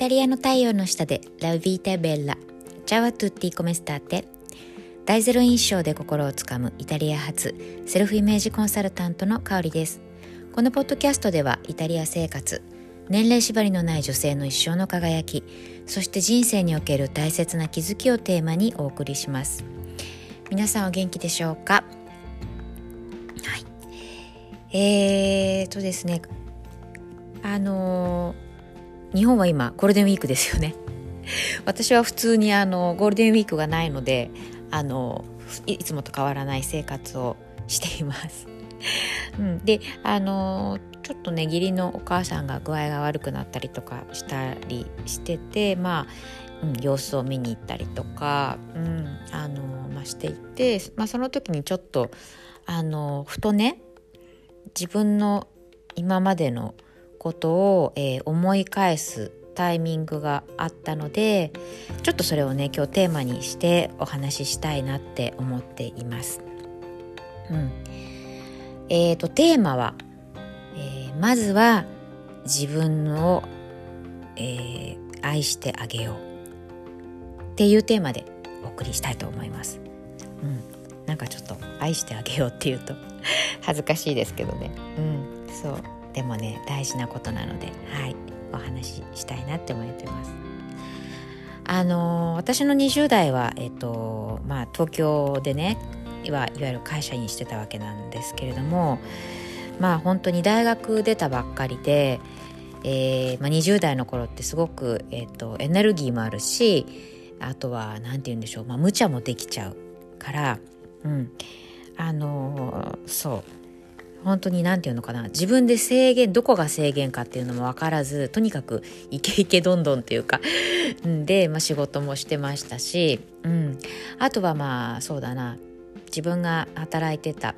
タリアの太陽の下でラビータベッラチャワトゥッティコメスターテ大ゼロ印象で心をつかむイタリア発セルフイメージコンサルタントの香りです。このポッドキャストではイタリア生活年齢縛りのない女性の一生の輝きそして人生における大切な気づきをテーマにお送りします。皆さんお元気でしょうか？はい。えーとですねあのー、日本は今ゴールデンウィークですよね。私は普通にあのゴールデンウィークがないのであのいつもと変わらない生活をしています。うん、であのちょっとね義理のお母さんが具合が悪くなったりとかしたりしててまあ、うん、様子を見に行ったりとか、うんあのまあ、していて、まあ、その時にちょっとあのふとね自分の今までのことを、えー、思い返すタイミングがあったのでちょっとそれをね今日テーマにしてお話ししたいなって思っています。うんえーと、テーマは、えー、まずは自分を、えー、愛してあげようっていうテーマでお送りしたいと思います。うん、なんかちょっと愛してあげようっていうと恥ずかしいですけどね。うん、そうでもね大事なことなので、はい、お話ししたいなって思ってます。あの私の20代は、えっとまあ、東京でねいわゆる会社員してたわけなんですけれどもまあ本当に大学出たばっかりで、えーまあ、20代の頃ってすごく、えーと、エネルギーもあるしあとは何て言うんでしょう、まあ、無茶もできちゃうから、うん、あの、そう本当に何て言うのかな。自分で制限どこが制限かっていうのも分からずとにかくイケイケどんどんっていうか。で、まあ、仕事もしてましたし、うん、あとはまあそうだな。自分が働いてた、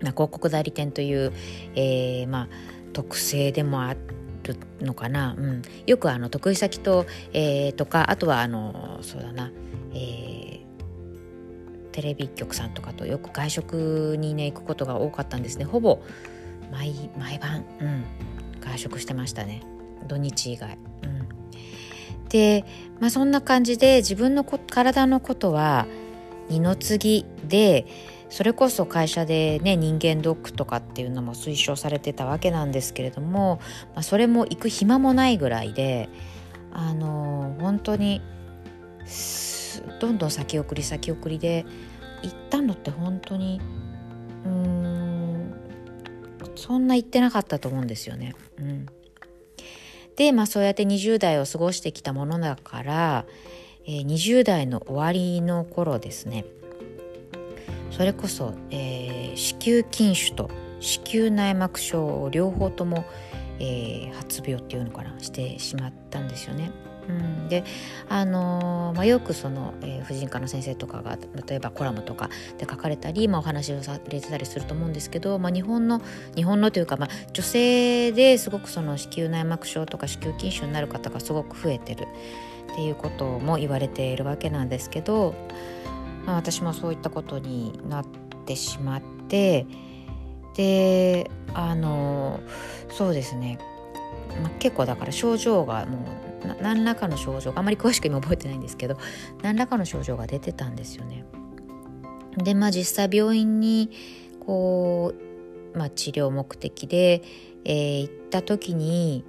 まあ、広告代理店という、えー、まあ、特性でもあるのかな、うん、よくあの得意先と,、えー、とかあとはあのそうだな、えー、テレビ局さんとかとよく外食にね行くことが多かったんですね。ほぼ毎毎晩、うん、外食してましたね。土日以外。うん。で、まあ、そんな感じで自分の体のことは二の次でそれこそ会社でね人間ドックとかっていうのも推奨されてたわけなんですけれども、まあ、それも行く暇もないぐらいであの本当にどんどん先送り先送りで行ったのって本当にうーんそんな行ってなかったと思うんですよね。うん、でまあそうやって20代を過ごしてきたものだからえー、20代の終わりの頃ですねそれこそ、えー、子宮筋腫と子宮内膜症を両方とも、えー、発病っていうのかなしてしまったんですよね。うん、であのー、まあ、よくその、えー、婦人科の先生とかが例えばコラムとかで書かれたり、まあ、お話をされてたりすると思うんですけど、まあ、日本の日本のというか、まあ、女性ですごくその子宮内膜症とか子宮筋腫になる方がすごく増えてる。っていうことも言われているわけなんですけど、まあ、私もそういったことになってしまってであのそうですね、まあ、結構だから症状がもう何らかの症状あまり詳しく今覚えてないんですけど何らかの症状が出てたんですよね。でまあ実際病院にこう、まあ、治療目的で、えー、行った時に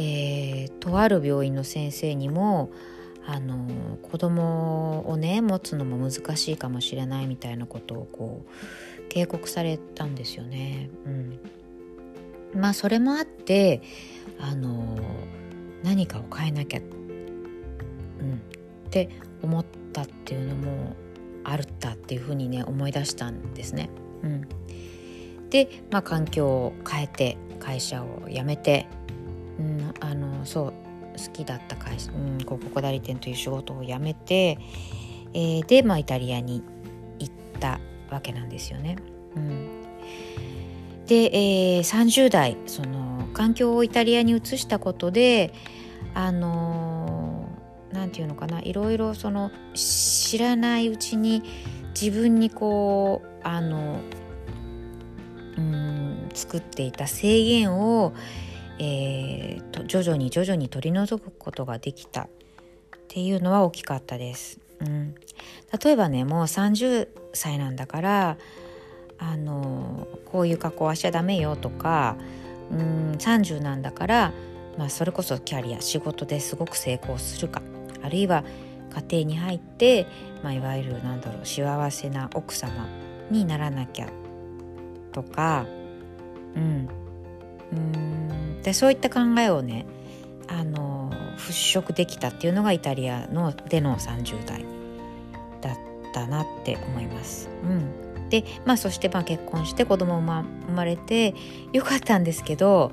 えー、とある病院の先生にもあの子供をね持つのも難しいかもしれないみたいなことをこう警告されたんですよね。うん、まあそれもあってあの何かを変えなきゃ、うん、って思ったっていうのもあるったっていうふうにね思い出したんですね。うん、で、まあ、環境を変えて会社を辞めてうん、あのそう好きだった会社、うん、広告代理店という仕事を辞めて、えー、で、まあ、イタリアに行ったわけなんですよね。うん、で、えー、30代その環境をイタリアに移したことであの何て言うのかないろいろその知らないうちに自分にこうあのうん作っていた制限をえーと、徐々に徐々に取り除くことができたっていうのは大きかったです。うん、例えばねもう30歳なんだからあのこういう格好はしちゃダメよとかうん30なんだから、まあ、それこそキャリア仕事ですごく成功するかあるいは家庭に入って、まあ、いわゆるなんだろう幸せな奥様にならなきゃとか、うん、うんでそういった考えをねあの払拭できたっていうのがイタリアのでの30代だったなって思います。うん、でまあそしてまあ結婚して子供も生まれてよかったんですけど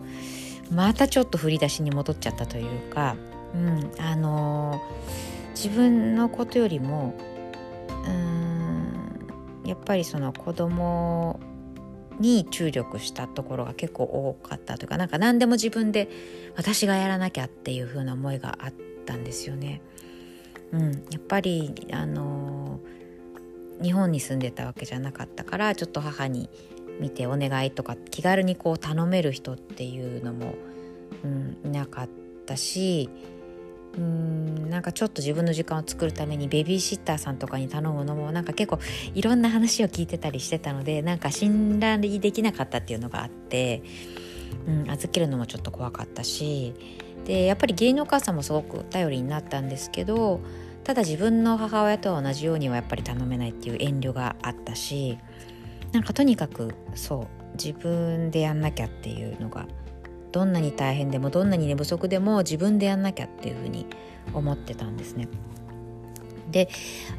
またちょっと振り出しに戻っちゃったというか、うん、あの自分のことよりもうんやっぱりその子供に注力したところが結構多かったというかなんか何でも自分で私がやらなきゃっていう風な思いがあったんですよね。うん、やっぱりあの日本に住んでたわけじゃなかったからちょっと母に見てお願いとか気軽にこう頼める人っていうのも、うん、いなかったしうんなんかちょっと自分の時間を作るためにベビーシッターさんとかに頼むのもなんか結構いろんな話を聞いてたりしてたのでなんか信頼できなかったっていうのがあって、うん、預けるのもちょっと怖かったしでやっぱり義理のお母さんもすごく頼りになったんですけどただ自分の母親とは同じようにはやっぱり頼めないっていう遠慮があったしなんかとにかくそう自分でやんなきゃっていうのがどんなに大変でもどんなに寝不足でも自分でやんなきゃっていうふうに思ってたんですね。で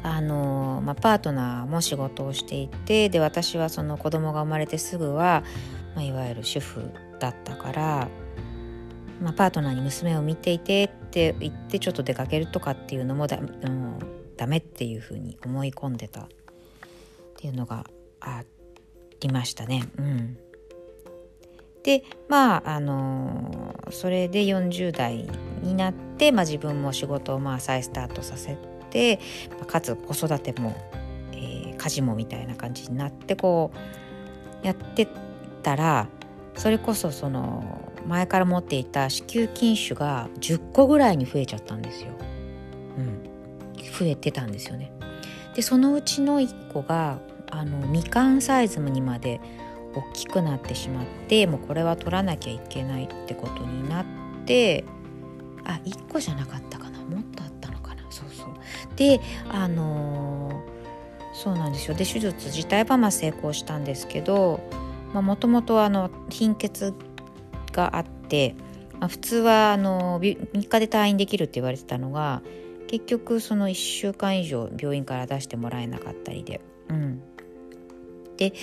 あの、まあ、パートナーも仕事をしていてで私はその子供が生まれてすぐは、まあ、いわゆる主婦だったから、まあ、パートナーに娘を見ていてって言ってちょっと出かけるとかっていうのもだもうダメっていうふうに思い込んでたっていうのがありましたね。うんでまああのそれで40代になって、まあ、自分も仕事をまあ再スタートさせて、かつ子育ても、えー、家事もみたいな感じになってこうやってたらそれこそその前から持っていた子宮筋腫が10個ぐらいに増えちゃったんですよ。うん、増えてたんですよね。でそのうちの1個があのみかんサイズにまで大きくなってしまってもうこれは取らなきゃいけないってことになってあ1個じゃなかったかな。もっとあったのかな。そうそう。であのー、そうなんですよ。で手術自体はまあ成功したんですけどもともと貧血があって、まあ、普通はあの3日で退院できるって言われてたのが結局その1週間以上病院から出してもらえなかったりで、うん、で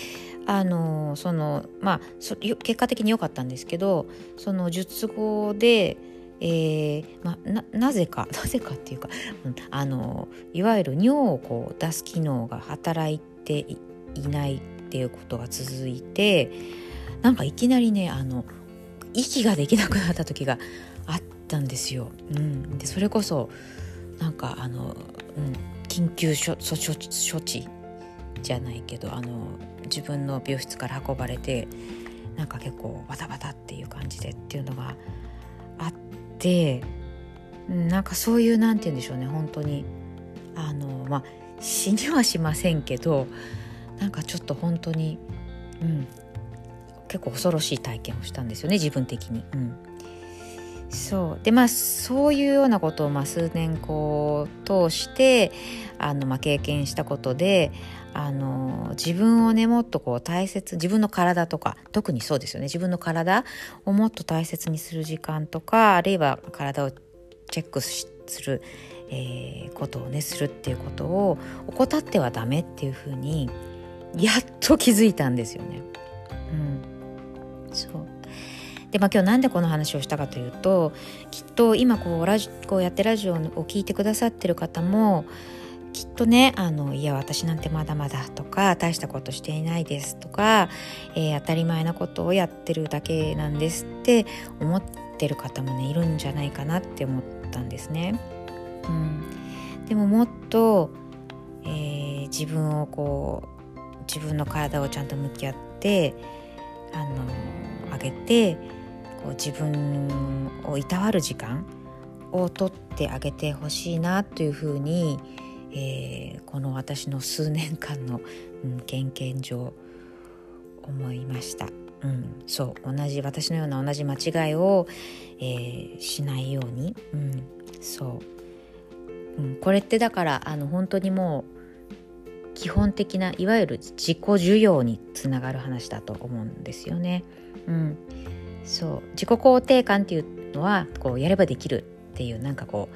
あのそのまあ結果的に良かったんですけどその術後で、えーまあ、ななぜか なぜかっていうか、うん、あのいわゆる尿をこう出す機能が働いていないっていうことが続いてなんかいきなりねあの息ができなくなった時があったんですよ。うん、でそれこそなんかあの、うん、緊急処置じゃないけどあの自分の病室から運ばれてなんか結構バタバタっていう感じでっていうのがあってなんかそういう何て言うんでしょうね本当にあのまあ死にはしませんけどなんかちょっと本当にうん結構恐ろしい体験をしたんですよね自分的に。うんそうでまあそういうようなことをまあ数年こう通してあの、まあ、経験したことであの自分をねもっとこう大切自分の体とか特にそうですよね自分の体をもっと大切にする時間とかあるいは体をチェックする、えー、ことをねするっていうことを怠ってはダメっていうふうにやっと気づいたんですよね。うん、そうでまあ、今日なんでこの話をしたかというときっと今こうラジこうやってラジオを聴いてくださってる方もきっとねあのいや私なんてまだまだとか大したことしていないですとか、えー、当たり前なことをやってるだけなんですって思ってる方もねいるんじゃないかなって思ったんですね。うん、でももっと、えー、自分をこう自分の体をちゃんと向き合ってあの上げてこう自分をいたわる時間を取ってあげてほしいなというふうに、えー、この私の数年間の、うん、経験上思いました。うん、そう同じ私のような同じ間違いを、えー、しないように、うん、そう、うん、これってだからあの本当にもう基本的ないわゆる自己需要につながる話だと思うんですよね。うん、そう。自己肯定感っていうのはこうやればできるっていうなんかこ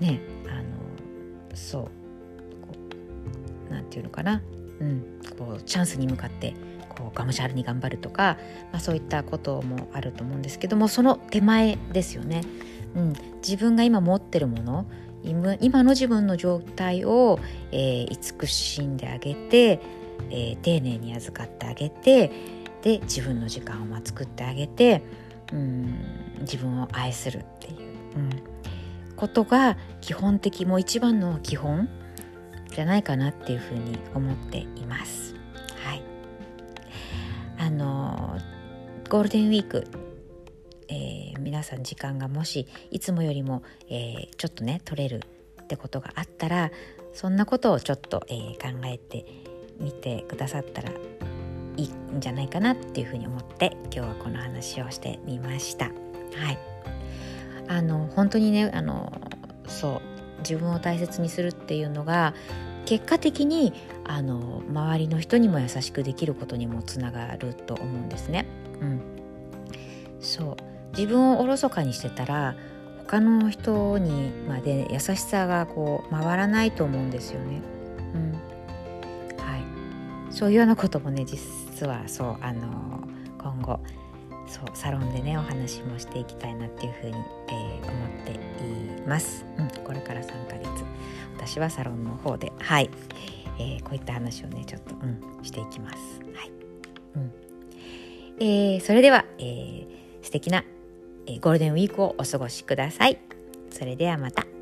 うねあのそう。なんていうのかな、うん、こうチャンスに向かってこうがむしゃらに頑張るとか、まあ、そういったこともあると思うんですけどもその手前ですよね。うん、自分が今持ってるもの今の自分の状態を、えー、慈しんであげて、えー、丁寧に預かってあげてで自分の時間を作ってあげて、うん、自分を愛するっていう、うん、ことが基本的もう一番の基本じゃないかなっていうふうに思っています。はい、あのゴールデンウィーク、皆さん時間がもしいつもよりも、えー、ちょっとね取れるってことがあったらそんなことをちょっと、えー、考えてみてくださったらいいんじゃないかなっていうふうに思って今日はこの話をしてみました。はいあの本当にねあのそう自分を大切にするっていうのが結果的にあの周りの人にも優しくできることにもつながると思うんですね。うん、そう自分をおろそかにしてたら他の人にまで優しさがこう回らないと思うんですよね。うん、はい、そういうようなこともね実はそうあの今後そうサロンでねお話もしていきたいなっていうふうに、えー、思っています、うん、これから3ヶ月私はサロンの方ではい、えー、こういった話をねちょっと、うん、していきます。はい、うん。えー、それでは、えー、素敵な、ゴールデンウィークをお過ごしください。それではまた。